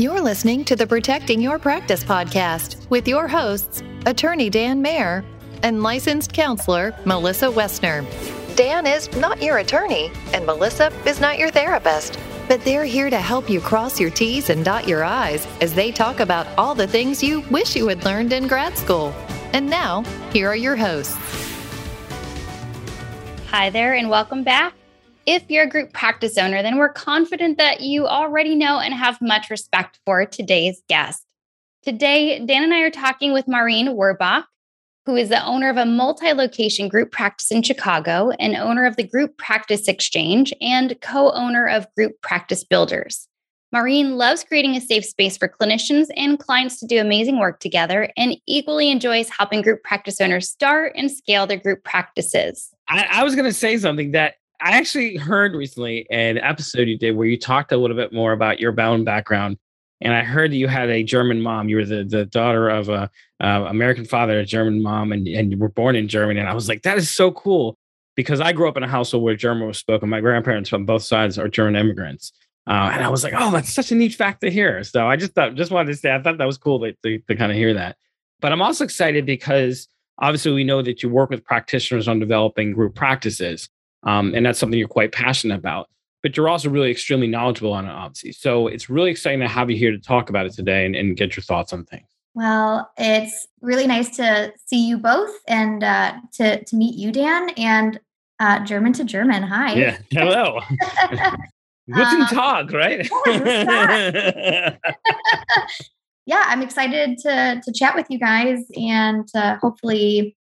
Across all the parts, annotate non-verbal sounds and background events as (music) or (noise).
You're listening to the Protecting Your Practice podcast with your hosts, Attorney Dan Mayer and licensed counselor Melissa Westner. Dan is not your attorney, and Melissa is not your therapist, but they're here to help you cross your T's and dot your I's as they talk about all the things you wish you had learned in grad school. And now, here are your hosts. Hi there, and welcome back. If you're a group practice owner, then we're confident that you already know and have much respect for today's guest. Today, Dan and I are talking with Maureen Werrbach, who is the owner of a multi location group practice in Chicago and owner of the Group Practice Exchange and co owner of Group Practice Builders. Maureen loves creating a safe space for clinicians and clients to do amazing work together and equally enjoys helping group practice owners start and scale their group practices. I, I was going to say something that I actually heard recently an episode you did where you talked a little bit more about your bound background. And I heard that you had a German mom. You were the, the daughter of a American father, a German mom, and, and you were born in Germany. And I was like, that is so cool because I grew up in a household where German was spoken. My grandparents on both sides are German immigrants. Uh, and I was like, oh, that's such a neat fact to hear. So I just thought, just wanted to say, I thought that was cool to, to, to kind of hear that. But I'm also excited because obviously we know that you work with practitioners on developing group practices. Um, and that's something you're quite passionate about. But you're also really extremely knowledgeable on it, obviously. So it's really exciting to have you here to talk about it today and, and get your thoughts on things. Well, it's really nice to see you both and uh, to to meet you, Dan, and uh, German to German. Hi. Yeah. (laughs) Hello. (laughs) Guten Tag, right? (laughs) yeah, I'm excited to to chat with you guys and to hopefully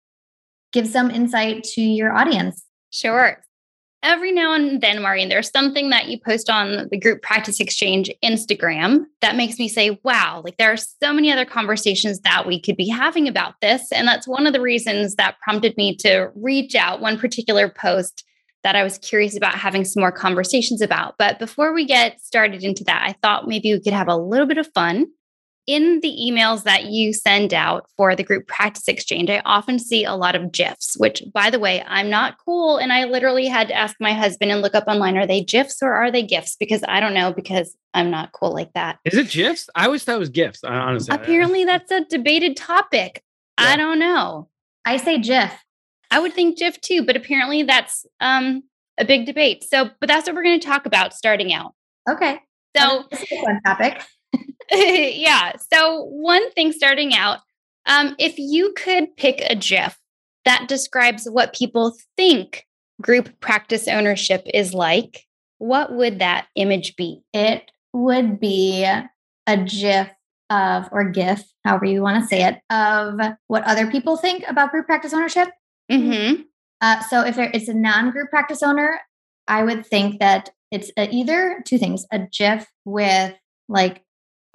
give some insight to your audience. Sure every now and then, Maureen, there's something that you post on the group practice exchange Instagram that makes me say, wow, like there are so many other conversations that we could be having about this. And that's one of the reasons that prompted me to reach out one particular post that I was curious about having some more conversations about. But before we get started into that, I thought maybe we could have a little bit of fun in the emails that you send out for the group practice exchange, I often see a lot of GIFs, which, by the way, I'm not cool. And I literally had to ask my husband and look up online are they GIFs or are they GIFs? Because I don't know, because I'm not cool like that. Is it GIFs? I always thought it was GIFs, honestly. Apparently, (laughs) that's a debated topic. Yeah. I don't know. I say GIF. I would think GIF too, but apparently that's um, a big debate. So, but that's what we're going to talk about starting out. Okay. So, this is a fun topic. (laughs) yeah. So, one thing starting out, um, if you could pick a GIF that describes what people think group practice ownership is like, what would that image be? It would be a GIF of, or GIF, however you want to say it, of what other people think about group practice ownership. Mm-hmm. Uh, so, if it's a non group practice owner, I would think that it's a, either two things a GIF with like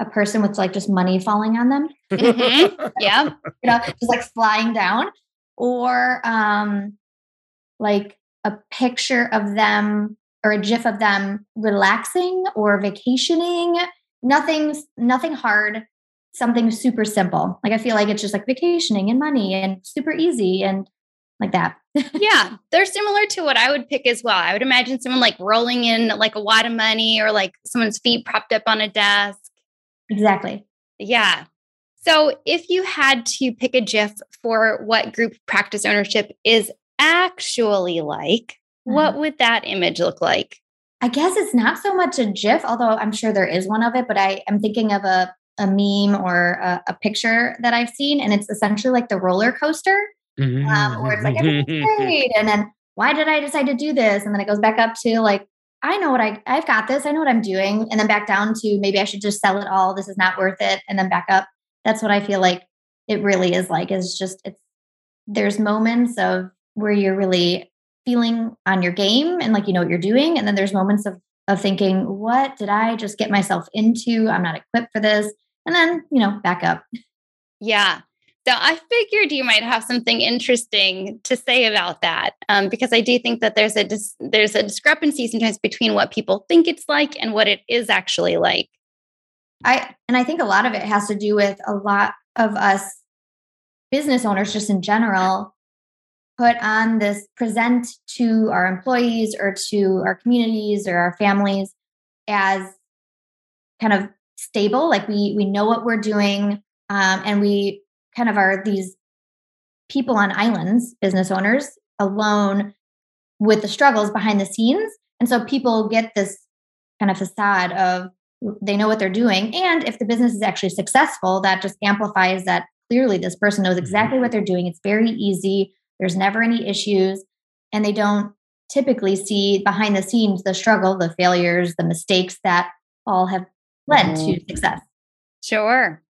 a person with like just money falling on them. (laughs) Mm-hmm. (laughs) yeah. you know, just like flying down. Or um like a picture of them or a gif of them relaxing or vacationing. Nothing, nothing hard, something super simple. Like I feel like it's just like vacationing and money and super easy and like that. (laughs) yeah, they're similar to what I would pick as well. I would imagine someone like rolling in like a wad of money or like someone's feet propped up on a desk Exactly. Yeah. So if you had to pick a GIF for what group practice ownership is actually like, mm-hmm. what would that image look like? I guess it's not so much a GIF, although I'm sure there is one of it, but I am thinking of a, a meme or a, a picture that I've seen, and it's essentially like the roller coaster, mm-hmm. um, where it's like, great. (laughs) And then why did I decide to do this? And then it goes back up to like, I know what I I've got this. I know what I'm doing. And then back down to maybe I should just sell it all. This is not worth it. And then back up. That's what I feel like it really is like is just it's there's moments of where you're really feeling on your game and like you know what you're doing. And then there's moments of of thinking, what did I just get myself into? I'm not equipped for this. And then, you know, back up. Yeah. So I figured you might have something interesting to say about that, um, because I do think that there's a dis- there's a discrepancy sometimes between what people think it's like and what it is actually like. I and I think a lot of it has to do with a lot of us business owners, just in general, put on this present to our employees or to our communities or our families as kind of stable. Like we we know what we're doing, um, and we kind of are these people on islands, business owners alone with the struggles behind the scenes. And so people get this kind of facade of they know what they're doing. And if the business is actually successful, that just amplifies that clearly this person knows mm-hmm. exactly what they're doing. It's very easy. There's never any issues. And they don't typically see behind the scenes the struggle, the failures, the mistakes that all have led mm-hmm. to success. Sure.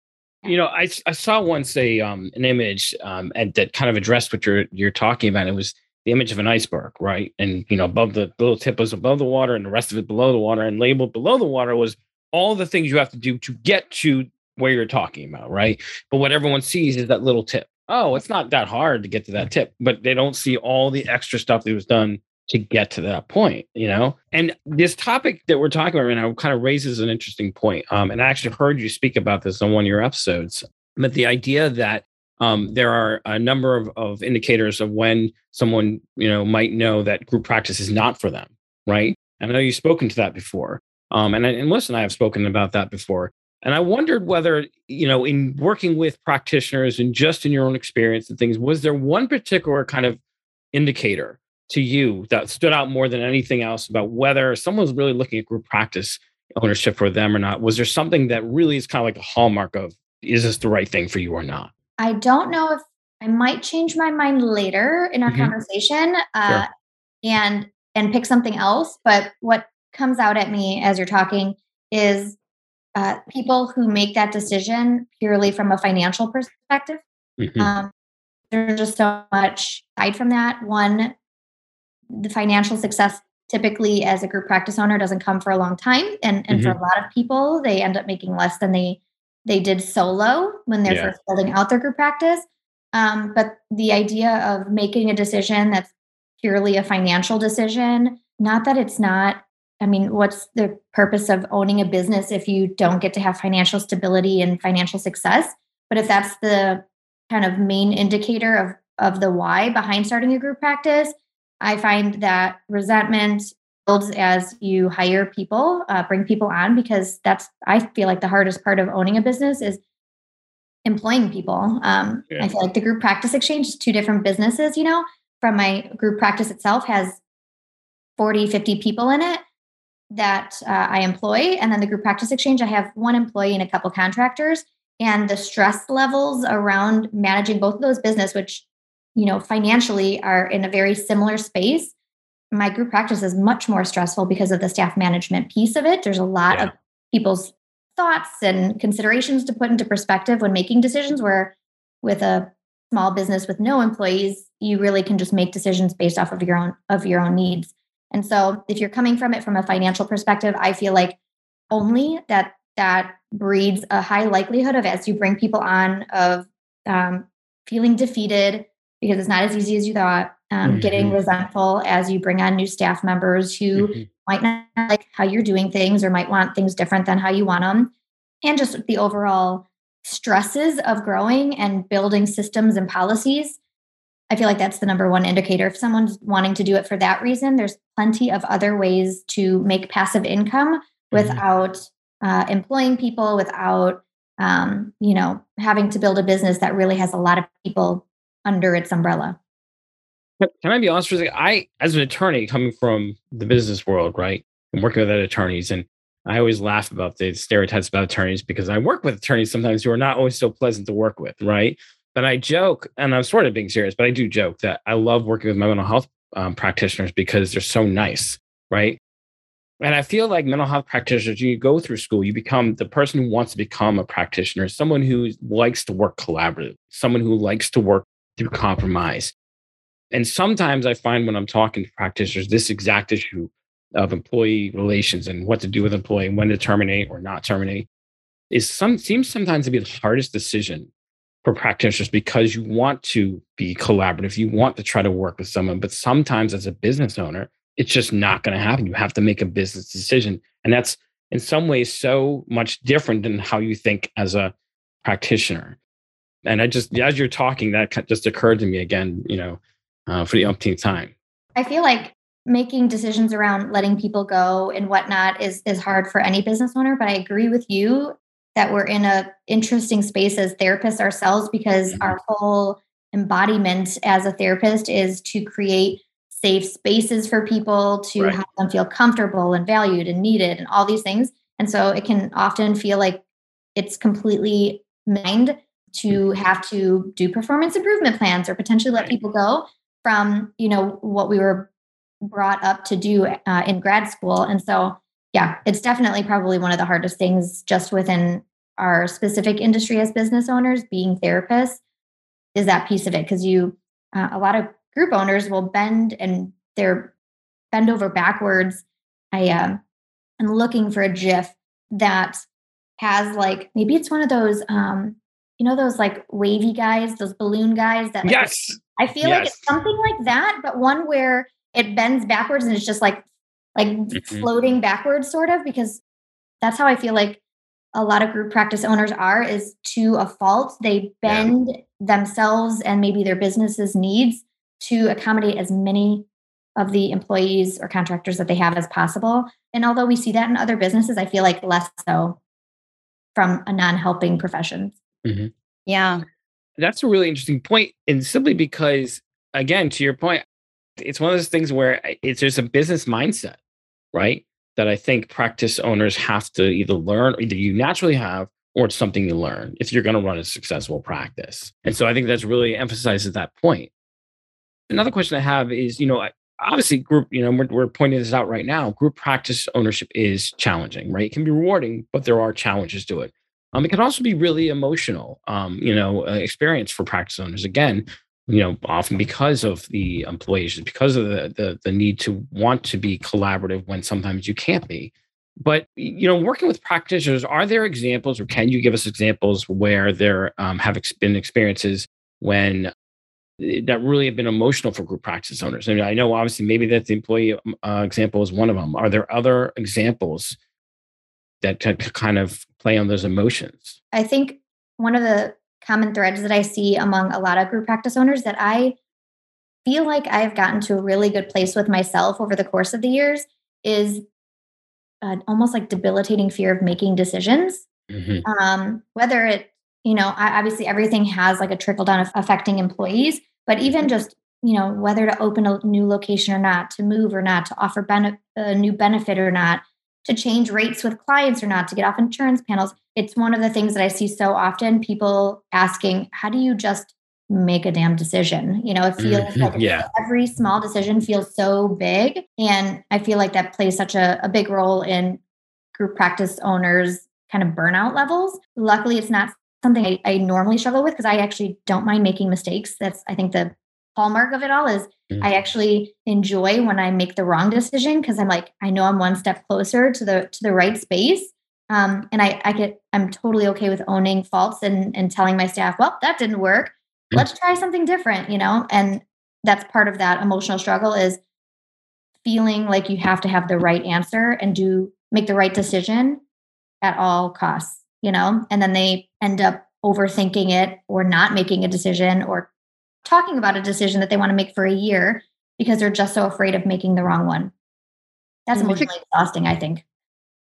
You know, I, I saw once a um, an image um, and that kind of addressed what you're you're talking about. It was the image of an iceberg, right? And you know, above the little tip was above the water, and the rest of it below the water, and labeled below the water was all the things you have to do to get to where you're talking about, right? But what everyone sees is that little tip. Oh, it's not that hard to get to that tip, but they don't see all the extra stuff that was done to get to that point, you know? And this topic that we're talking about right now kind of raises an interesting point. Um, and I actually heard you speak about this on one of your episodes, but the idea that um, there are a number of, of indicators of when someone, you know, might know that group practice is not for them, right? And I know you've spoken to that before. Um, and, and and I have spoken about that before. And I wondered whether, you know, in working with practitioners and just in your own experience and things, was there one particular kind of indicator to you that stood out more than anything else about whether someone's really looking at group practice ownership for them or not? Was there something that really is kind of like a hallmark of is this the right thing for you or not? I don't know if I might change my mind later in our mm-hmm. conversation uh, sure. and and pick something else. But what comes out at me as you're talking is uh, people who make that decision purely from a financial perspective. Mm-hmm. Um, there's just so much aside from that. One, the financial success typically as a group practice owner doesn't come for a long time and and mm-hmm. for a lot of people they end up making less than they they did solo when they're yeah. first building out their group practice um, but the idea of making a decision that's purely a financial decision not that it's not i mean what's the purpose of owning a business if you don't get to have financial stability and financial success but if that's the kind of main indicator of of the why behind starting a group practice I find that resentment builds as you hire people, uh, bring people on, because that's, I feel like the hardest part of owning a business is employing people. Um, yeah. I feel like the group practice exchange is two different businesses, you know, from my group practice itself has 40, 50 people in it that uh, I employ. And then the group practice exchange, I have one employee and a couple contractors. And the stress levels around managing both of those business, which you know, financially are in a very similar space. My group practice is much more stressful because of the staff management piece of it. There's a lot yeah. of people's thoughts and considerations to put into perspective when making decisions where with a small business with no employees, you really can just make decisions based off of your own of your own needs. And so if you're coming from it from a financial perspective, I feel like only that that breeds a high likelihood of as you bring people on of um, feeling defeated, because it's not as easy as you thought. Um, mm-hmm. Getting resentful as you bring on new staff members who mm-hmm. might not like how you're doing things or might want things different than how you want them. And just the overall stresses of growing and building systems and policies. I feel like that's the number one indicator. If someone's wanting to do it for that reason, there's plenty of other ways to make passive income mm-hmm. without uh, employing people, without um, you know having to build a business that really has a lot of people under its umbrella. Can I be honest with you? I, as an attorney coming from the business world, right, and working with attorneys, and I always laugh about the stereotypes about attorneys because I work with attorneys sometimes who are not always so pleasant to work with, right? But I joke, and I'm sort of being serious, but I do joke that I love working with my mental health um, practitioners because they're so nice, right? And I feel like mental health practitioners, you go through school, you become the person who wants to become a practitioner, someone who likes to work collaborative, someone who likes to work through compromise. And sometimes I find when I'm talking to practitioners, this exact issue of employee relations and what to do with employee and when to terminate or not terminate is some seems sometimes to be the hardest decision for practitioners because you want to be collaborative, you want to try to work with someone, but sometimes as a business owner, it's just not going to happen. You have to make a business decision, and that's in some ways so much different than how you think as a practitioner. And I just, as you're talking, that just occurred to me again, you know, uh, for the umpteenth time. I feel like making decisions around letting people go and whatnot is is hard for any business owner. But I agree with you. that we're in a interesting space as therapists ourselves because mm-hmm. our whole embodiment as a therapist is to create safe spaces for people to right. help them feel comfortable and valued and needed and all these things. And so it can often feel like it's completely mind to have to do performance improvement plans or potentially let people go from you know what we were brought up to do uh, in grad school. And so yeah it's definitely probably one of the hardest things just within our specific industry as business owners being therapists is that piece of it. Because you uh, a lot of group owners will bend and they're bend over backwards. I um am looking for a gif that has like maybe it's one of those um you know those like wavy guys those balloon guys that like, yes i feel yes. like it's something like that but one where it bends backwards and it's just like like mm-hmm. floating backwards sort of because that's how i feel like a lot of group practice owners are is to a fault they bend yeah. themselves and maybe their business's needs to accommodate as many of the employees or contractors that they have as possible and although we see that in other businesses i feel like less so from a non-helping profession mm-hmm. yeah that's a really interesting point and simply because again to your point it's one of those things where it's there's a business mindset right that I think practice owners have to either learn, either you naturally have, or it's something you learn if you're going to run a successful practice. And so I think that's really emphasizes that point. Another question I have is, you know, obviously group, you know, we're, we're pointing this out right now. Group practice ownership is challenging, right? It can be rewarding, but there are challenges to it. Um, it can also be really emotional, um, you know, uh, experience for practice owners. Again, you know, often because of the employees, because of the, the, the need to want to be collaborative when sometimes you can't be. But you know, working with practitioners, are there examples, or can you give us examples where there um, have been experiences when eh, that really have been emotional for group practice owners? I mean, I know obviously maybe that the employee um, uh, example is one of them. Are there other examples that kind of play on those emotions? I think one of the common threads that I see among a lot of group practice owners that I feel like I've gotten to a really good place with myself over the course of the years is uh, almost like debilitating fear of making decisions. Mm-hmm. Um, whether it, you know, obviously everything has like a trickle down of affecting employees, but even mm-hmm. just, you know, whether to open a new location or not, to move or not, to offer bene- a new benefit or not, to change rates with clients or not, to get off insurance panels. It's one of the things that I see so often people asking, how do you just make a damn decision? You know, it feels mm-hmm. like (laughs) yeah. every small decision feels so big. And I feel like that plays such a, a big role in group practice owners kind of burnout levels. Luckily, it's not something I, I normally struggle with because I actually don't mind making mistakes. That's, I think, the hallmark of it all is mm-hmm. I actually enjoy when I make the wrong decision because I'm like, I know I'm one step closer to the to the right space. Um, and I, I get I'm totally okay with owning faults and and telling my staff, well, that didn't work. Mm-hmm. Let's try something different, you know? And that's part of that emotional struggle is feeling like you have to have the right answer and do make the right decision at all costs, you know? And then they end up overthinking it or not making a decision or talking about a decision that they want to make for a year because they're just so afraid of making the wrong one. That's emotionally exhausting, I think.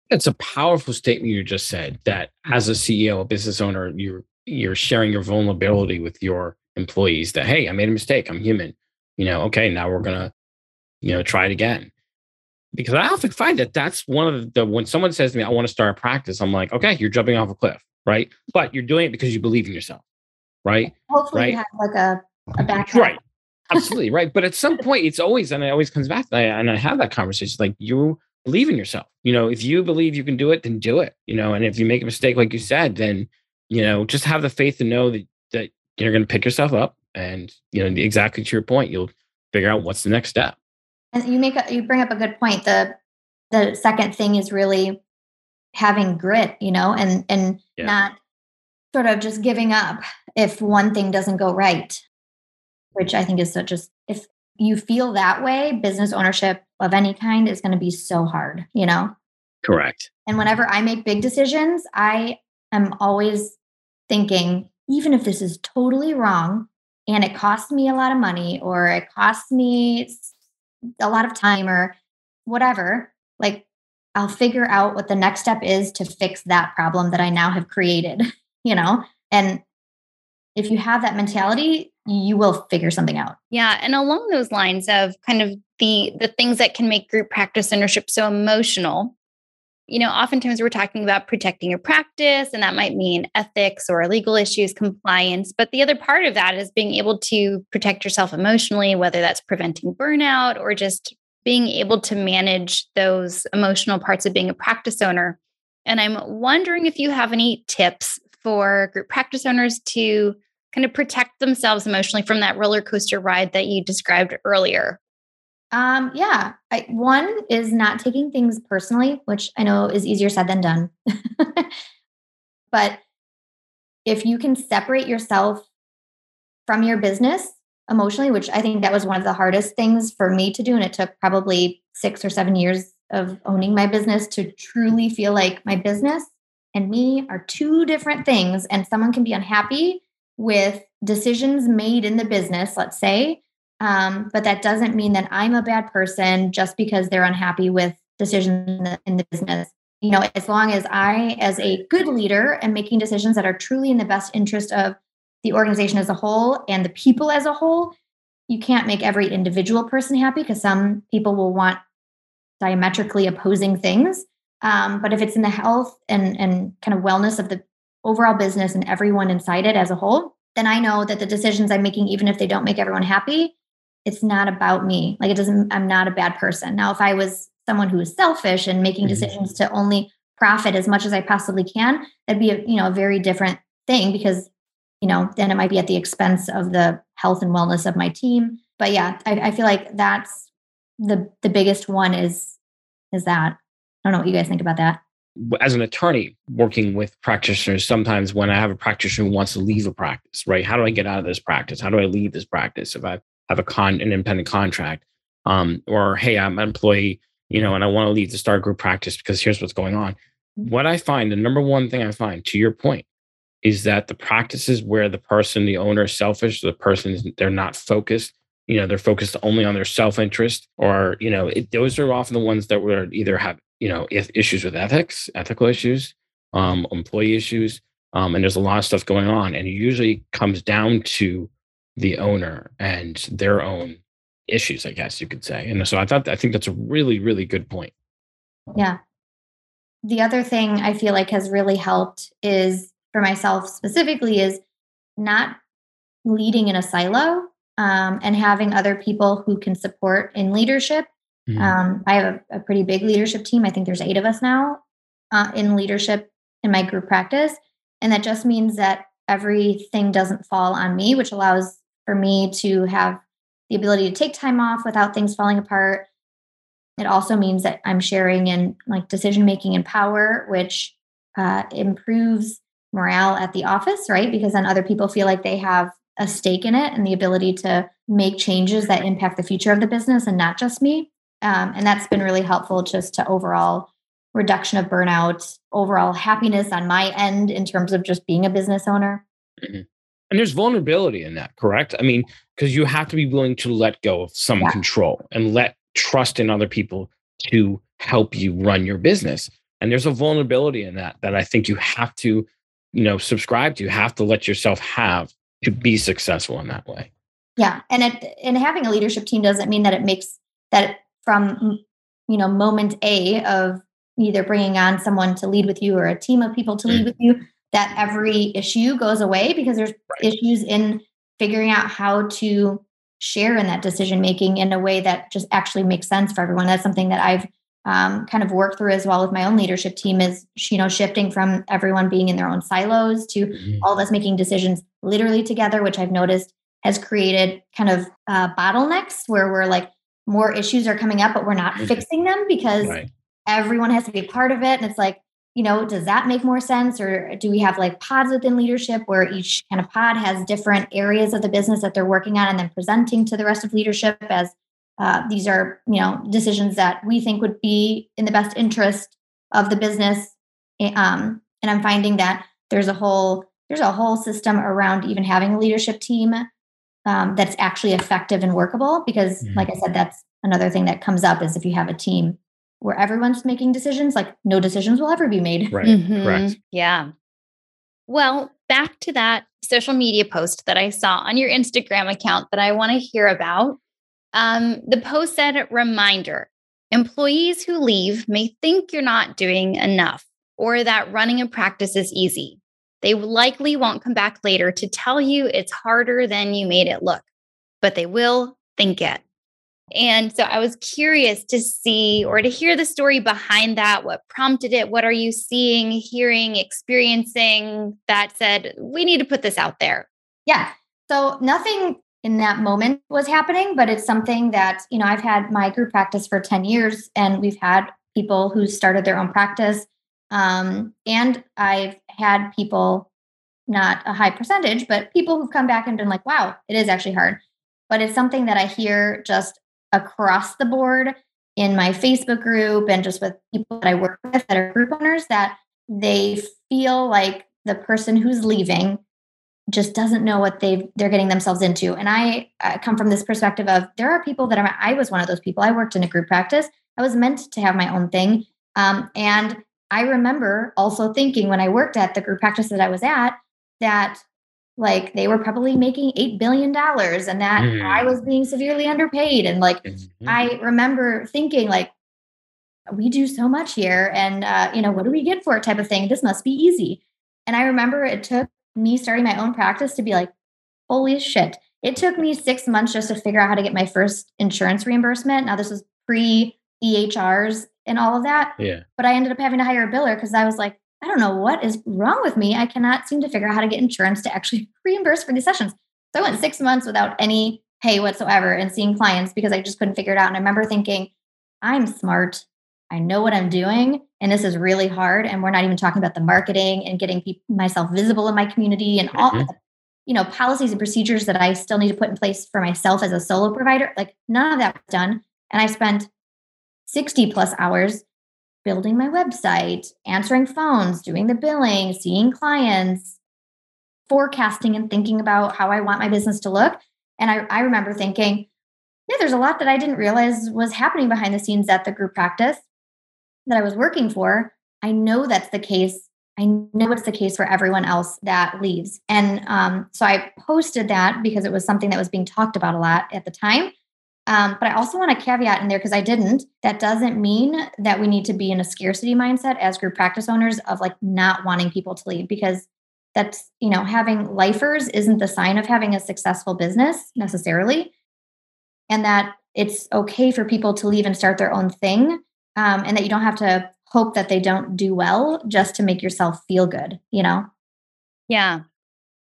It's a powerful statement you just said that as a CEO, a business owner, you're you're sharing your vulnerability with your employees that, hey, I made a mistake. I'm human. You know, okay, now we're gonna, you know, try it again. Because I often find that that's one of the when someone says to me, I want to start a practice, I'm like, okay, you're jumping off a cliff, right? But you're doing it because you believe in yourself, right? Hopefully right? you have like a a right. (laughs) absolutely right. But at some (laughs) point it's always and it always comes back and I have that conversation like you believe in yourself. You know if you believe you can do it then do it you know and if you make a mistake like you said then you know just have the faith to know that that you're going to pick yourself up and you know exactly to your point you'll figure out what's the next step. And you make a, you bring up a good point the the second thing is really having grit you know and and yeah. not sort of just giving up if one thing doesn't go right which I think is such a, if you feel that way, business ownership of any kind is going to be so hard, you know? Correct. And whenever I make big decisions, I am always thinking, even if this is totally wrong and it costs me a lot of money or it costs me a lot of time or whatever, like I'll figure out what the next step is to fix that problem that I now have created, (laughs) you know? And if you have that mentality, you will figure something out. Yeah, and along those lines of kind of the the things that can make group practice ownership so emotional. You know, oftentimes we're talking about protecting your practice, and that might mean ethics or legal issues, compliance. But the other part of that is being able to protect yourself emotionally, whether that's preventing burnout or just being able to manage those emotional parts of being a practice owner. And I'm wondering if you have any tips for group practice owners to kind of protect themselves emotionally from that roller coaster ride that you described earlier? Um, yeah. I, one is not taking things personally, which I know is easier said than done. (laughs) but if you can separate yourself from your business emotionally, which I think that was one of the hardest things for me to do. And it took probably six or seven years of owning my business to truly feel like my business and me are two different things. And someone can be unhappy with decisions made in the business, let's say. Um, but that doesn't mean that I'm a bad person just because they're unhappy with decisions in the, in the business. You know, as long as I, as a good leader, am making decisions that are truly in the best interest of the organization as a whole and the people as a whole, you can't make every individual person happy because some people will want diametrically opposing things. Um, but if it's in the health and, and kind of wellness of the overall business and everyone inside it as a whole, then I know that the decisions I'm making, even if they don't make everyone happy, it's not about me. Like it doesn't, I'm not a bad person. Now, if I was someone who is selfish and making mm-hmm. decisions to only profit as much as I possibly can, that'd be a, you know, a very different thing because, you know, then it might be at the expense of the health and wellness of my team. But yeah, I, I feel like that's the the biggest one is is that. I don't know what you guys think about that as an attorney working with practitioners, sometimes when I have a practitioner who wants to leave a practice, right? How do I get out of this practice? How do I leave this practice if I have a con an independent contract? Um, or hey, I'm an employee, you know, and I want to leave the start group practice because here's what's going on. Mm-hmm. What I find, the number one thing I find, to your point, is that the practices where the person, the owner is selfish, the person they're not focused, you know, they're focused only on their self-interest, or you know, it, those are often the ones that were either have you know issues with ethics ethical issues um, employee issues um, and there's a lot of stuff going on and it usually comes down to the owner and their own issues i guess you could say and so i thought i think that's a really really good point. Yeah. The other thing i feel like has really helped is for myself specifically is not leading in a silo um, and having other people who can support in leadership Mm-hmm. Um, I have a, a, pretty big leadership team. I think there's eight of us now uh, in leadership in my group practice. And that just means that everything doesn't fall on me, which allows for me to have the ability to take time off without things falling apart. It also means that I'm sharing in like decision making and power, which uh, improves morale at the office, right? Because then other people feel like they have a stake in it and the ability to make changes that impact the future of the business and not just me. Um, and that's been really helpful just to overall reduction of burnout, overall happiness on my end in terms of just being a business owner. Mm-hmm. And there's vulnerability in that, correct? I mean, because you have to be willing to let go of some yeah. control and let trust in other people to help you run your business. And there's a vulnerability in that that I think you have to, you know, subscribe to. You have to let yourself have to be successful in that way. Yeah, and it, and having a leadership team doesn't mean that it makes that from you know moment a of either bringing on someone to lead with you or a team of people to lead mm. with you that every issue goes away because there's right. issues in figuring out how to share in that decision making in a way that just actually makes sense for everyone that's something that i've um, kind of worked through as well with my own leadership team is you know shifting from everyone being in their own silos to mm-hmm. all of us making decisions literally together which i've noticed has created kind of uh, bottlenecks where we're like more issues are coming up, but we're not mm-hmm. fixing them because right. everyone has to be a part of it. And it's like, you know, does that make more sense? Or do we have like pods within leadership where each kind of pod has different areas of the business that they're working on and then presenting to the rest of leadership as uh, these are, you know, decisions that we think would be in the best interest of the business. Um, and I'm finding that there's a whole there's a whole system around even having a leadership team um, that's actually effective and workable because mm-hmm. like i said that's another thing that comes up is if you have a team where everyone's making decisions, like no decisions will ever be made. Right. Mm-hmm. Correct. Yeah. Well, back to that social media post that I saw on your Instagram account that I want to hear about. Um, the post said, reminder employees who leave may think you're not doing enough or that running a practice is easy. They likely won't come back later to tell you it's harder than you made it look, but they will think it. And so I was curious to see or to hear the story behind that. What prompted it? What are you seeing, hearing, experiencing that said, we need to put this out there? Yeah. So nothing in that moment was happening, but it's something that, you know, I've had my group practice for 10 years and we've had people who started their own practice. Um, and I've had people, not a high percentage, but people who've come back and been like, wow, it is actually hard. But it's something that I hear just across the board in my Facebook group and just with people that I work with that are group owners that they feel like the person who's leaving just doesn't know what they they're getting themselves into. And I, I come from this perspective of there are people that are, I was one of those people. I worked in a group practice. I was meant to have my own thing. Um, and I remember also thinking when I worked at the group practice that I was at that like they were probably making $8 billion and that mm. I was being severely underpaid. And like, mm-hmm. I remember thinking like, we do so much here and, uh, you know, what do we get for it type of thing? This must be easy. And I remember it took me starting my own practice to be like, holy shit. It took me six months just to figure out how to get my first insurance reimbursement. Now this was pre EHRs and all of that. Yeah. But I ended up having to hire a biller because I was like, I don't know what is wrong with me. I cannot seem to figure out how to get insurance to actually (laughs) reimburse for these sessions. So I went six months without any pay whatsoever and seeing clients because I just couldn't figure it out. And I remember thinking, I'm smart. I know what I'm doing. And this is really hard. And we're not even talking about the marketing and getting people, myself visible in my community and all mm-hmm. the, you know, policies and procedures that I still need to put in place for myself as a solo provider. Like none of that was done. And I spent 60 plus hours building my website, answering phones, doing the billing, seeing clients, forecasting and thinking about how I want my business to look. And I, I remember thinking, yeah, there's a lot that I didn't realize was happening behind the scenes at the group practice that I was working for. I know that's the case. I know it's the case for everyone else that leaves. And um, so I posted that because it was something that was being talked about a lot at the time. Um, but I also want to caveat in there because I didn't. That doesn't mean that we need to be in a scarcity mindset as group practice owners of like not wanting people to leave because that's, you know, having lifers isn't the sign of having a successful business necessarily. And that it's okay for people to leave and start their own thing. Um, and that you don't have to hope that they don't do well just to make yourself feel good, you know? Yeah.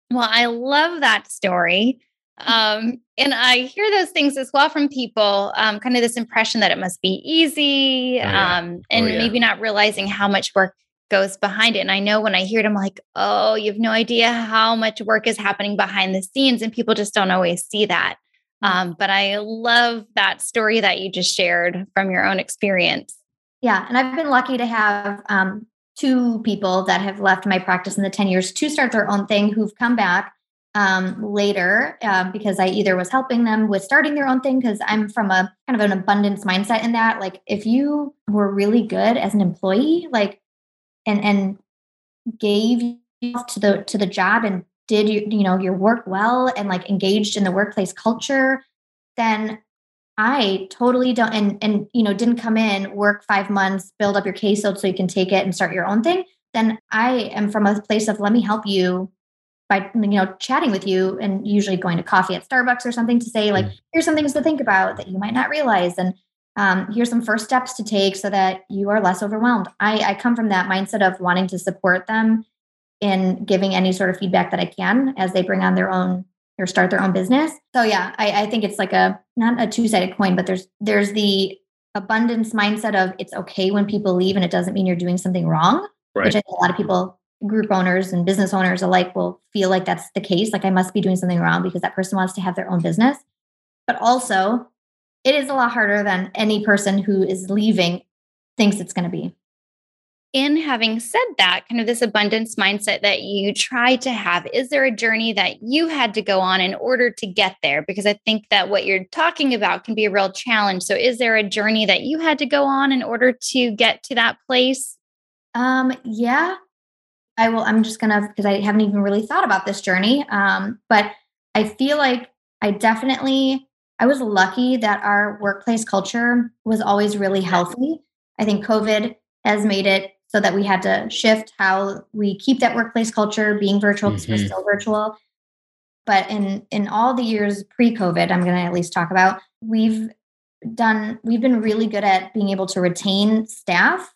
Well, I love that story. Um, and I hear those things as well from people, um, kind of this impression that it must be easy, oh, yeah. um, and oh, yeah. maybe not realizing how much work goes behind it. And I know when I hear it, I'm like, oh, you have no idea how much work is happening behind the scenes, and people just don't always see that. Mm. Um, but I love that story that you just shared from your own experience. Yeah. And I've been lucky to have um, two people that have left my practice in the 10 years to start their own thing who've come back um, later um, because I either was helping them with starting their own thing because I'm from a kind of an abundance mindset in that like if you were really good as an employee like and and gave to the to the job and did you you know your work well and like engaged in the workplace culture then I totally don't and and you know didn't come in work 5 months build up your caseload so you can take it and start your own thing then I am from a place of let me help you by you know chatting with you and usually going to coffee at starbucks or something to say like mm. here's some things to think about that you might not realize and um, here's some first steps to take so that you are less overwhelmed I, I come from that mindset of wanting to support them in giving any sort of feedback that i can as they bring on their own or start their own business so yeah i, I think it's like a not a two-sided coin but there's there's the abundance mindset of it's okay when people leave and it doesn't mean you're doing something wrong right. which I think a lot of people group owners and business owners alike will feel like that's the case. Like I must be doing something wrong because that person wants to have their own business. But also, it is a lot harder than any person who is leaving thinks it's going to be. in having said that, kind of this abundance mindset that you try to have, is there a journey that you had to go on in order to get there? Because I think that what you're talking about can be a real challenge. So, is there a journey that you had to go on in order to get to that place? Um, yeah, I will. I'm just gonna because I haven't even really thought about this journey. Um, but I feel like I definitely I was lucky that our workplace culture was always really healthy. I think COVID has made it so that we had to shift how we keep that workplace culture being virtual because mm-hmm. we're still virtual. But in in all the years pre-COVID, I'm going to at least talk about we've done we've been really good at being able to retain staff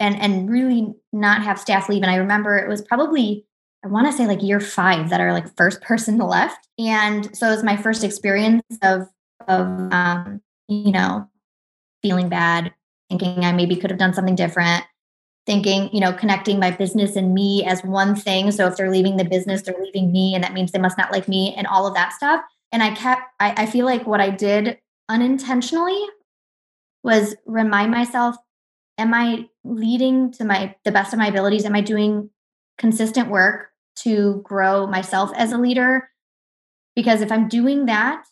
and and really not have staff leave. And I remember it was probably I want to say like year five that are like first (laughs) person to left. And so it was my first experience of of um, you know, feeling bad, thinking I maybe could have done something different, thinking, you know, connecting my business and me as one thing. So if they're leaving the business, they're leaving me, and that means they must not like me and all of that stuff. And I kept, I, I feel like what I did unintentionally was remind myself, am I leading to my the best of my abilities? Am I doing consistent work to grow myself as a leader? Because if I'm doing that,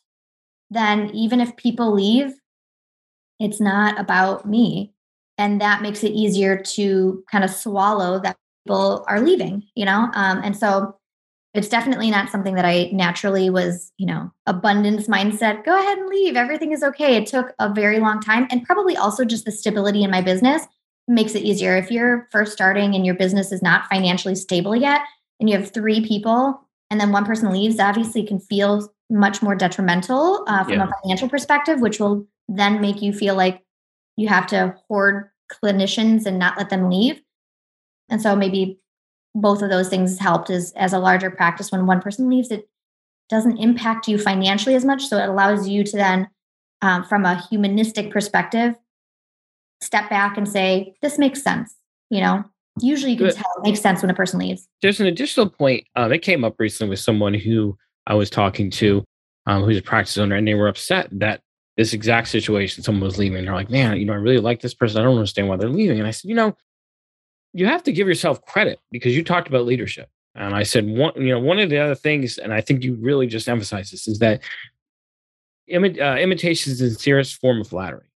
then even if people leave, it's not about me. And that makes it easier to kind of swallow that people are leaving, you know? Um, and so it's definitely not something that I naturally was, you know, abundance mindset, go ahead and leave. Everything is okay. It took a very long time. And probably also just the stability in my business makes it easier. If you're first starting and your business is not financially stable yet, and you have three people, and then one person leaves, obviously can feel much more detrimental uh, from yeah. a financial perspective, which will then make you feel like you have to hoard clinicians and not let them leave. And so maybe both of those things helped as as a larger practice when one person leaves it doesn't impact you financially as much so it allows you to then um, from a humanistic perspective step back and say this makes sense you know usually you can tell it makes sense when a person leaves there's an additional point um, it came up recently with someone who i was talking to um, who's a practice owner and they were upset that this exact situation. Someone was leaving. They're like, man, you know, I really like this person. I don't understand why they're leaving. And I said, you know, you have to give yourself credit because you talked about leadership. And I said, one, you know, one of the other things, and I think you really just emphasized this, is that imi- uh, imitation is the sincerest form of flattery,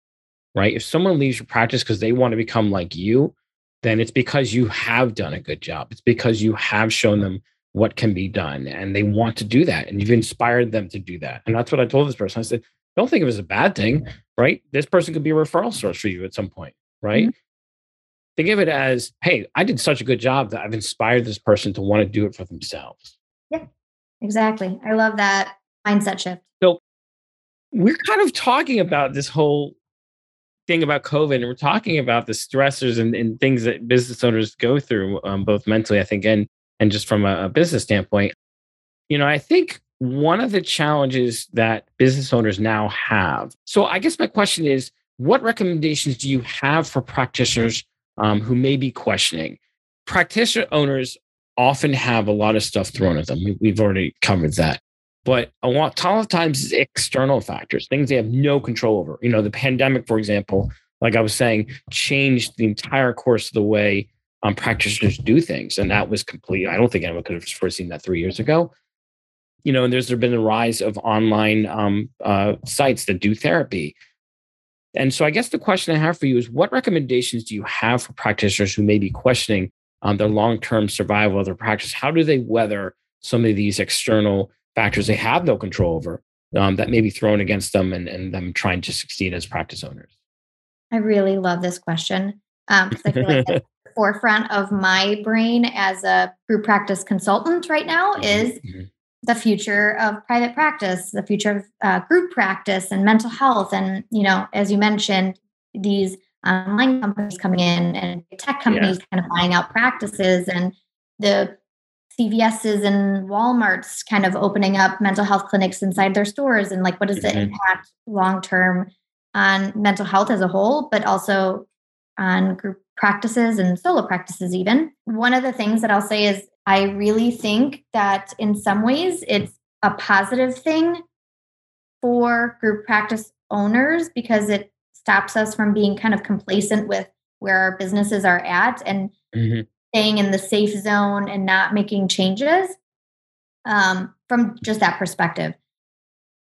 right? If someone leaves your practice because they want to become like you, then it's because you have done a good job. It's because you have shown them what can be done and they want to do that. And you've inspired them to do that. And that's what I told this person. I said, don't think of it as a bad thing, right? This person could be a referral source for you at some point, right? Mm-hmm. Think of it as, hey, I did such a good job that I've inspired this person to want to do it for themselves. Yeah, exactly. I love that mindset shift. So we're kind of talking about this whole thing about COVID, and we're talking about the stressors and, and things that business owners go through, um, both mentally, I think, and and just from a, a business standpoint. You know, I think one of the challenges that business owners now have. So, I guess my question is what recommendations do you have for practitioners um, who may be questioning? Practitioner owners often have a lot of stuff thrown at them. We've already covered that. But a lot, of times it's external factors, things they have no control over. You know, the pandemic, for example, like I was saying, changed the entire course of the way um, practitioners do things. And that was complete. I don't think anyone could have foreseen that three years ago you know, and there's there been a rise of online um, uh, sites that do therapy. And so, I guess the question I have for you is, what recommendations do you have for practitioners who may be questioning um, their long-term survival of their practice? How do they weather some of these external factors they have no control over um, that may be thrown against them and, and them trying to succeed as practice owners? I really love this question because um, I feel like the (laughs) forefront of my brain as a group practice consultant right now mm-hmm, is mm-hmm the future of private practice, the future of uh, group practice and mental health. And, you know, as you mentioned, these online companies coming in and tech companies yeah. kind of buying out practices and the CVS's and Walmart's kind of opening up mental health clinics inside their stores. And like, what does mm-hmm. the impact long term on mental health as a whole, but also on group practices and solo practices, even? One of the things that I'll say is I really think that in some ways it's a positive thing for group practice owners because it stops us from being kind of complacent with where our businesses are at and mm-hmm. staying in the safe zone and not making changes um, from just that perspective.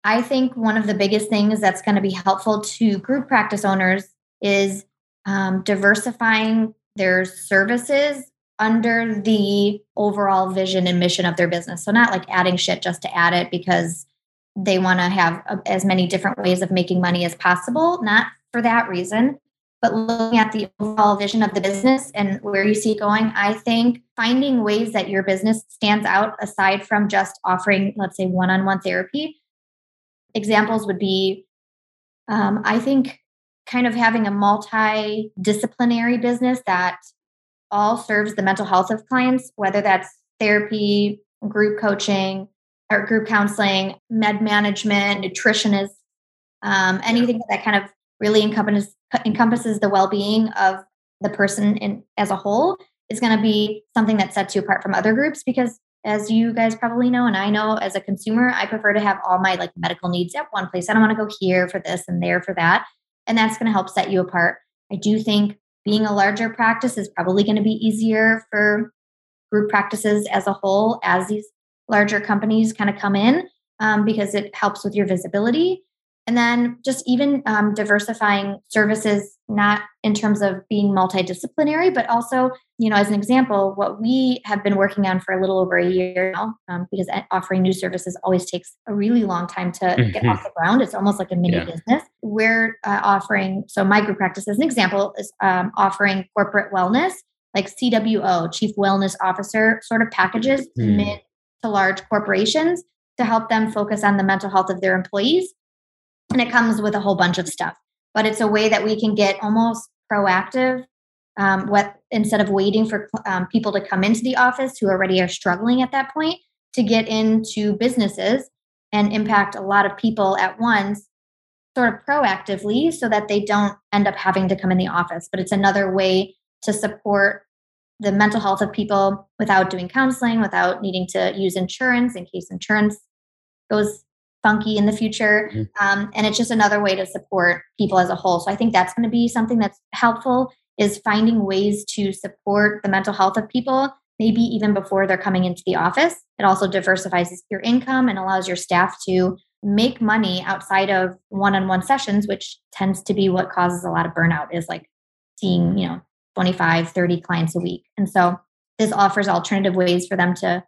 I think one of the biggest things that's going to be helpful to group practice owners is um, diversifying their services under the overall vision and mission of their business. So, not like adding shit just to add it because they want to have a, as many different ways of making money as possible, not for that reason, but looking at the overall vision of the business and where you see going. I think finding ways that your business stands out aside from just offering, let's say, one on one therapy. Examples would be, um, I think, kind of having a multidisciplinary business that all serves the mental health of clients, whether that's therapy, group coaching, or group counseling, med management, nutritionists, um, anything that kind of really encompasses encompasses the well-being of the person in, as a whole is going to be something that sets you apart from other groups because as you guys probably know and i know as a consumer i prefer to have all my like medical needs at one place. I don't want to go here for this and there for that and that's going to help set you apart. I do think being a larger practice is probably going to be easier for group practices as a whole as these larger companies kind of come in um, because it helps with your visibility. And then just even um, diversifying services, not in terms of being multidisciplinary, but also, you know, as an example, what we have been working on for a little over a year now, um, because offering new services always takes a really long time to mm-hmm. get off the ground. It's almost like a mini yeah. business. We're uh, offering, so my group practice, as an example, is um, offering corporate wellness, like CWO, Chief Wellness Officer sort of packages, mm. mid to large corporations to help them focus on the mental health of their employees. And it comes with a whole bunch of stuff, but it's a way that we can get almost proactive. Um, what instead of waiting for um, people to come into the office who already are struggling at that point to get into businesses and impact a lot of people at once sort of proactively so that they don't end up having to come in the office but it's another way to support the mental health of people without doing counseling, without needing to use insurance in case insurance goes funky in the future. Mm-hmm. Um, and it's just another way to support people as a whole. So I think that's going to be something that's helpful is finding ways to support the mental health of people, maybe even before they're coming into the office. It also diversifies your income and allows your staff to make money outside of one-on-one sessions, which tends to be what causes a lot of burnout is like seeing, you know, 25, 30 clients a week. And so this offers alternative ways for them to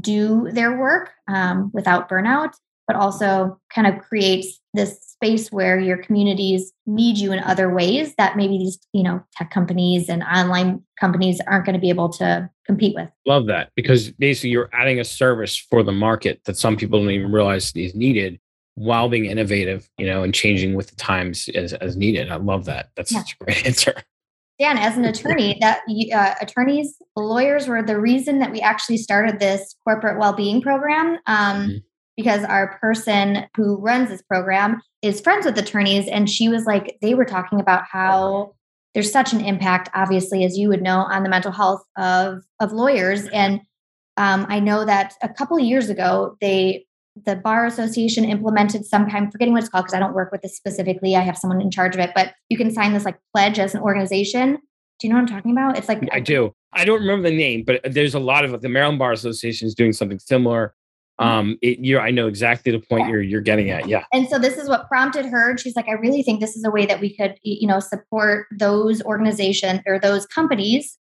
do their work um, without burnout, but also kind of creates this space where your communities need you in other ways that maybe these, you know, tech companies and online companies aren't going to be able to compete with. Love that because basically you're adding a service for the market that some people don't even realize is needed while being innovative, you know, and changing with the times as, as needed. I love that. That's yeah. such a great (laughs) answer. Dan, as an attorney, that uh, attorneys, lawyers were the reason that we actually started this corporate well-being program. Um, mm-hmm. Because our person who runs this program is friends with attorneys, and she was like, they were talking about how there's such an impact, obviously, as you would know, on the mental health of of lawyers. And um, I know that a couple of years ago, they the bar association implemented some kind forgetting what it's called because i don't work with this specifically i have someone in charge of it but you can sign this like pledge as an organization do you know what i'm talking about it's like i do i don't remember the name but there's a lot of the maryland bar association is doing something similar. Um it, you i know exactly the point yeah. you're you're getting at yeah and so this is what prompted her she's like i really think this is a way that we could you know support those organizations or those companies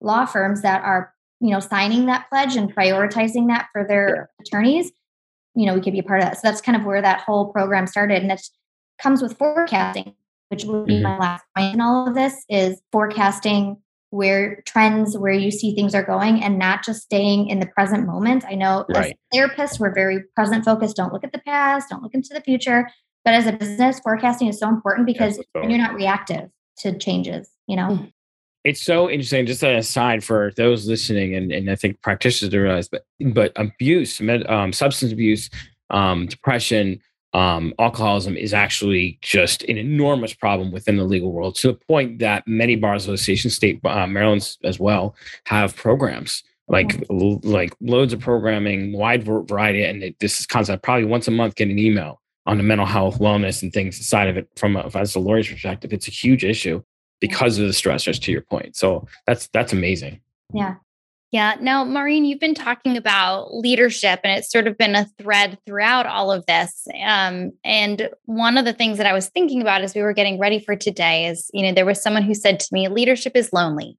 law firms that are you know signing that pledge and prioritizing that for their yeah. attorneys you know we could be a part of that so that's kind of where that whole program started and it comes with forecasting which would be mm-hmm. my last point in all of this is forecasting where trends where you see things are going and not just staying in the present moment. I know right. as therapists we're very present focused. Don't look at the past. Don't look into the future. But as a business forecasting is so important because you're not reactive to changes you know? Mm it's so interesting. Just an aside for those listening, and, and I think practitioners realize, but but abuse, med, um, substance abuse, um, depression, um, alcoholism is actually just an enormous problem within the legal world to the point that many bar associations, state uh, Maryland's as well, have programs like mm-hmm. like loads of programming, wide variety, and it, this is concept probably once a month get an email on the mental health, wellness, and things side of it from a, as a lawyer's perspective. It's a huge issue because of the stressors to your point. So that's that's amazing. Yeah. Yeah. Now, Maureen, you've been talking about leadership, and it's sort of been a thread throughout all of this. Um, and one of the things that I was thinking about as we were getting ready for today is, you know, there was someone who said to me, leadership is lonely.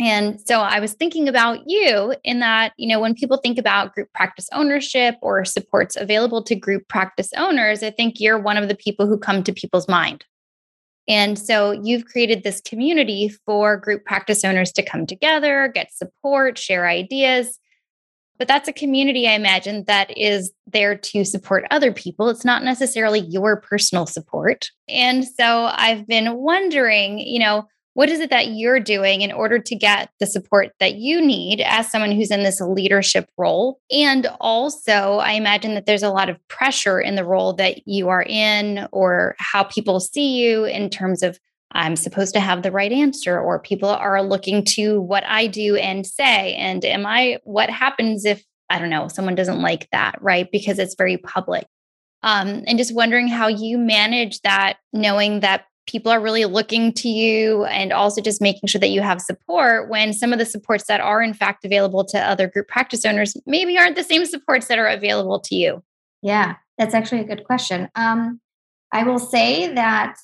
And so I was thinking about you in that, you know, when people think about group practice ownership or supports available to group practice owners, I think you're one of the people who come to people's mind. And so you've created this community for group practice owners to come together, get support, share ideas. But that's a community, I imagine, that is there to support other people. It's not necessarily your personal support. And so I've been wondering, you know, what is it that you're doing in order to get the support that you need as someone who's in this leadership role? And also, I imagine that there's a lot of pressure in the role that you are in or how people see you in terms of I'm supposed to have the right answer, or people are looking to what I do and say. And am I, what happens if, I don't know, someone doesn't like that, right? Because it's very public. Um, and just wondering how you manage that, knowing that people are really looking to you and also just making sure that you have support when some of the supports that are in fact available to other group practice owners maybe aren't the same supports that are available to you. Yeah that's actually a good question. Um, i will say that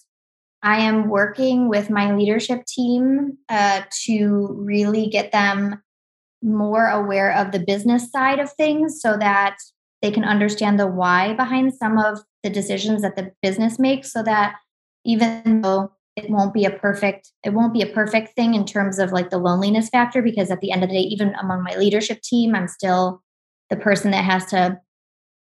i am working with my leadership team uh, to really get them more aware of the business side of things so that they can understand the why behind some of the decisions that the business makes so that even though it won't be a perfect it won't be a perfect thing in terms of like the loneliness factor because at the end of the day even among my leadership team i'm still the person that has to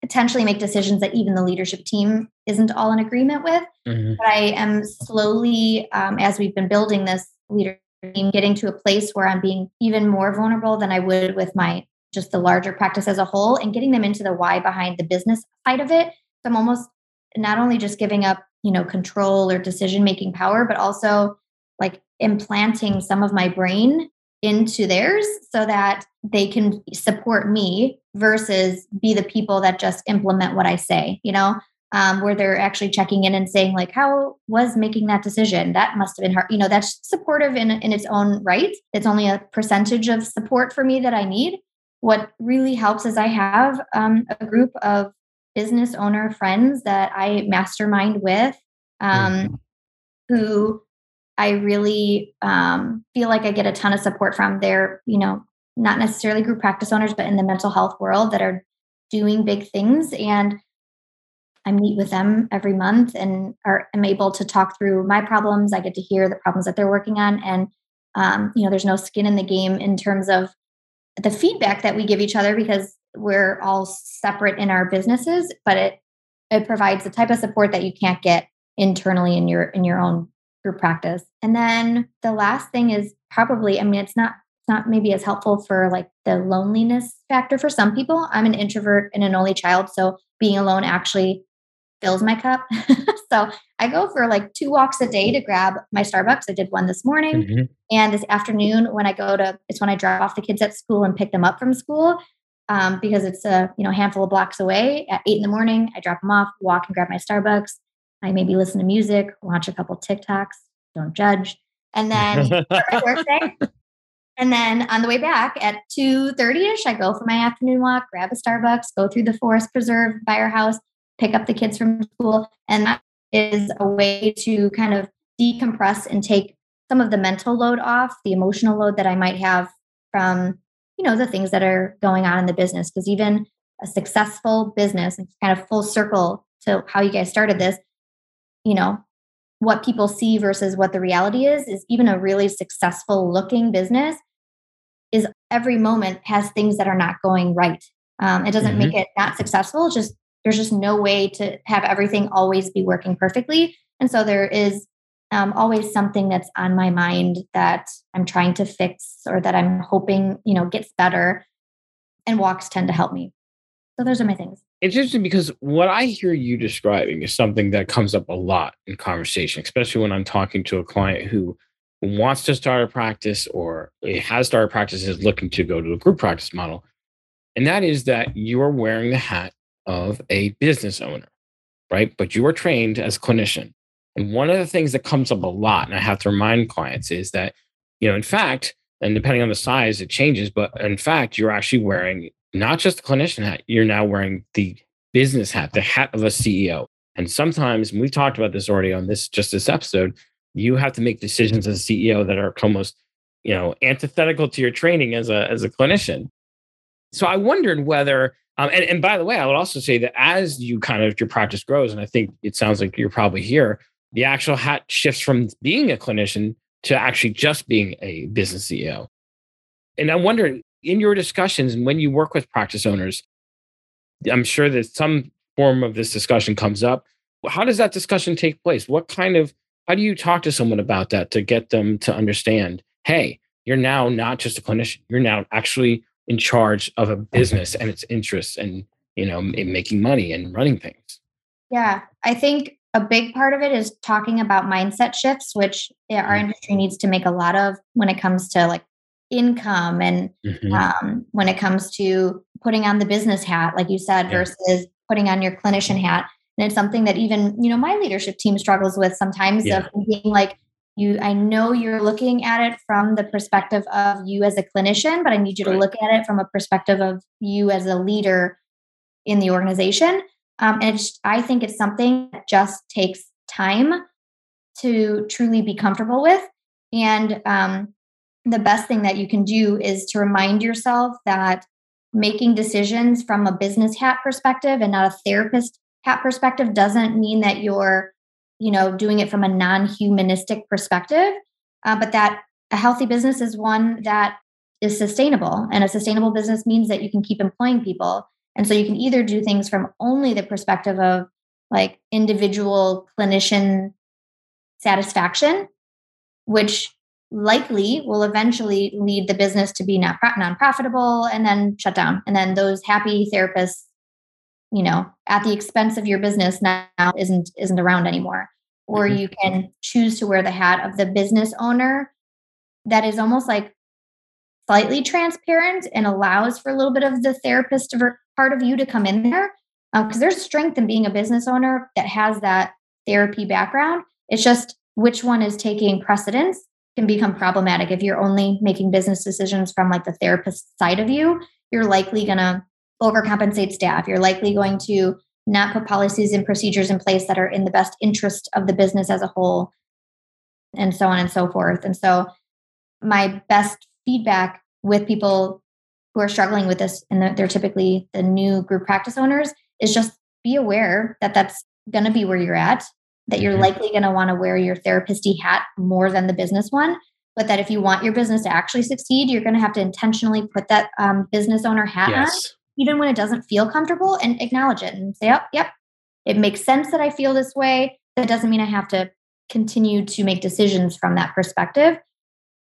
potentially make decisions that even the leadership team isn't all in agreement with mm-hmm. but i am slowly um, as we've been building this leadership team getting to a place where i'm being even more vulnerable than i would with my just the larger practice as a whole and getting them into the why behind the business side of it so i'm almost not only just giving up you know control or decision making power but also like implanting some of my brain into theirs so that they can support me versus be the people that just implement what i say you know? Um, where they're actually checking in and saying like how was making that decision? That must have been hard you know that's supportive in, in its own right. It's only a percentage of support for me that i need. What really helps is i have um, a group of business owner friends that I mastermind with um, mm-hmm. who I really um, feel like I get a ton of support from. They're, you know, not necessarily group practice owners, but in the mental health world that are doing big things. And I meet with them every month and are am able to talk through my problems. I get to hear the problems that they're working on. And um, you know, there's no skin in the game in terms of the feedback that we give each other because we're all separate in our businesses, but it it provides the type of support that you can't get internally in your in your own group practice. And then the last thing is probably, I mean, it's not it's not maybe as helpful for like the loneliness factor for some people. I'm an introvert and an only child, so being alone actually fills my cup. (laughs) so I go for like two walks a day to grab my Starbucks. I did one this morning. Mm-hmm. And this afternoon, when I go to, it's when I drop off the kids at school and pick them up from school um, because it's a you know handful of blocks away. At eight in the morning, I drop them off, walk and grab my Starbucks. I maybe listen to music, watch a couple TikToks. Don't judge, and then (laughs) workday. And then on the way back at two thirty ish, I go for my afternoon walk, grab a Starbucks, go through the forest preserve by our house, pick up the kids from school, and that is a way to kind of decompress and take some of the mental load off, the emotional load that I might have from you know the things that are going on in the business because even a successful business and kind of full circle to how you guys started this you know what people see versus what the reality is is even a really successful looking business is every moment has things that are not going right um, it doesn't mm-hmm. make it not successful just there's just no way to have everything always be working perfectly and so there is um, always something that's on my mind that I'm trying to fix or that I'm hoping, you know, gets better. And walks tend to help me. So those are my things. It's interesting because what I hear you describing is something that comes up a lot in conversation, especially when I'm talking to a client who wants to start a practice or has started practice is looking to go to a group practice model. And that is that you are wearing the hat of a business owner, right? But you are trained as clinician. And one of the things that comes up a lot, and I have to remind clients, is that, you know, in fact, and depending on the size, it changes, but in fact, you're actually wearing not just the clinician hat, you're now wearing the business hat, the hat of a CEO. And sometimes we talked about this already on this just this episode. You have to make decisions as a CEO that are almost, you know, antithetical to your training as a as a clinician. So I wondered whether, um, and, and by the way, I would also say that as you kind of your practice grows, and I think it sounds like you're probably here, the actual hat shifts from being a clinician to actually just being a business CEO. And I'm wondering, in your discussions and when you work with practice owners, I'm sure that some form of this discussion comes up. How does that discussion take place? What kind of, how do you talk to someone about that to get them to understand, hey, you're now not just a clinician, you're now actually in charge of a business and its interests and, you know, in making money and running things? Yeah, I think a big part of it is talking about mindset shifts, which our mm-hmm. industry needs to make a lot of when it comes to like income and mm-hmm. um, when it comes to putting on the business hat, like you said, yeah. versus putting on your clinician hat. And it's something that even, you know, my leadership team struggles with sometimes yeah. of being like, you, I know you're looking at it from the perspective of you as a clinician, but I need you to look at it from a perspective of you as a leader in the organization. Um, and I think it's something that just takes time to truly be comfortable with. And um, the best thing that you can do is to remind yourself that making decisions from a business hat perspective and not a therapist hat perspective doesn't mean that you're you know doing it from a non-humanistic perspective. Uh, but that a healthy business is one that is sustainable. And a sustainable business means that you can keep employing people and so you can either do things from only the perspective of like individual clinician satisfaction which likely will eventually lead the business to be not non-profitable and then shut down and then those happy therapists you know at the expense of your business now isn't isn't around anymore or mm-hmm. you can choose to wear the hat of the business owner that is almost like slightly transparent and allows for a little bit of the therapist part of you to come in there because um, there's strength in being a business owner that has that therapy background. It's just which one is taking precedence can become problematic. If you're only making business decisions from like the therapist side of you you're likely going to overcompensate staff. You're likely going to not put policies and procedures in place that are in the best interest of the business as a whole and so on and so forth. And so my best feedback with people who are struggling with this and they're typically the new group practice owners is just be aware that that's going to be where you're at that you're mm-hmm. likely going to want to wear your therapisty hat more than the business one but that if you want your business to actually succeed you're going to have to intentionally put that um, business owner hat yes. on even when it doesn't feel comfortable and acknowledge it and say oh yep it makes sense that i feel this way that doesn't mean i have to continue to make decisions from that perspective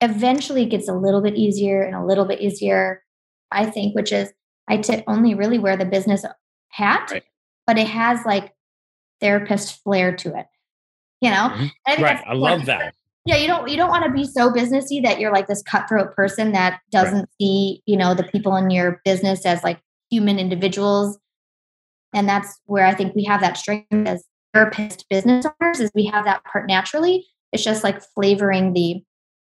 eventually it gets a little bit easier and a little bit easier i think which is I t- only really wear the business hat right. but it has like therapist flair to it you know mm-hmm. I right i love that (laughs) yeah you don't you don't want to be so businessy that you're like this cutthroat person that doesn't right. see you know the people in your business as like human individuals and that's where i think we have that strength as therapist business owners is we have that part naturally it's just like flavoring the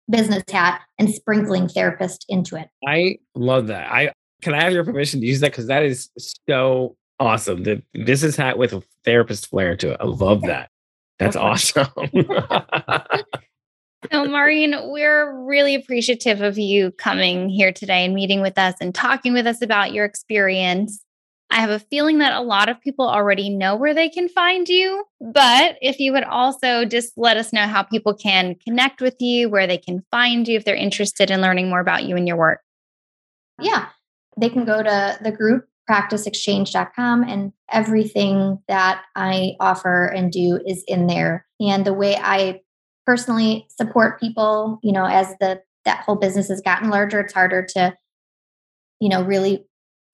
business hat and sprinkling therapist into it. I love that. I can i have your permission to use that? Because that is so awesome. The business hat with a therapist flair to it. I love that. That's awesome. (laughs) so, Maureen, we're really appreciative of you coming here today and meeting with us and talking with us about your experience. I have a feeling that a lot of people already know where they can find you, but if you would also just let us know how people can connect with you, where they can find you if they're interested in learning more about you and your work. Yeah, they can go to the group practiceexchange.com and everything that I offer and do is in there. And the way I personally support people, you know, as the that whole business has gotten larger, it's harder to, you know, really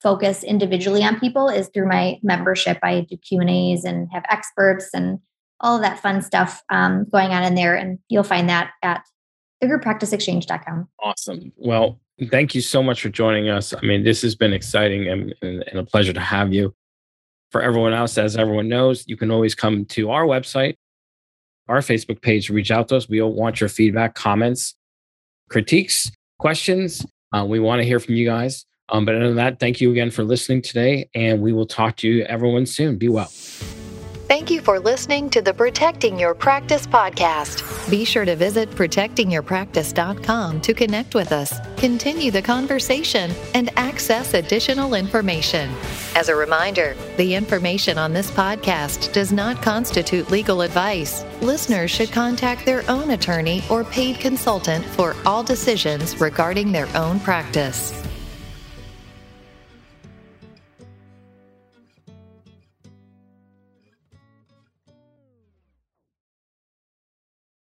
focus individually on people is through my membership. I do Q and A's and have experts and all of that fun stuff um, going on in there. And you'll find that at thegrouppracticeexchange.com. Awesome. Well, thank you so much for joining us. I mean, this has been exciting and, and, and, a pleasure to have you. For everyone else, as everyone knows, you can always come to our website, our Facebook page reach out to us. We all want your feedback, comments, critiques, questions. Uh, we want to hear from you guys. Um, but other than that, thank you again for listening today, and we will talk to you everyone soon. Be well. Thank you for listening to the Protecting Your Practice podcast. Be sure to visit protectingyourpractice.com to connect with us, continue the conversation, and access additional information. As a reminder, the information on this podcast does not constitute legal advice. Listeners should contact their own attorney or paid consultant for all decisions regarding their own practice.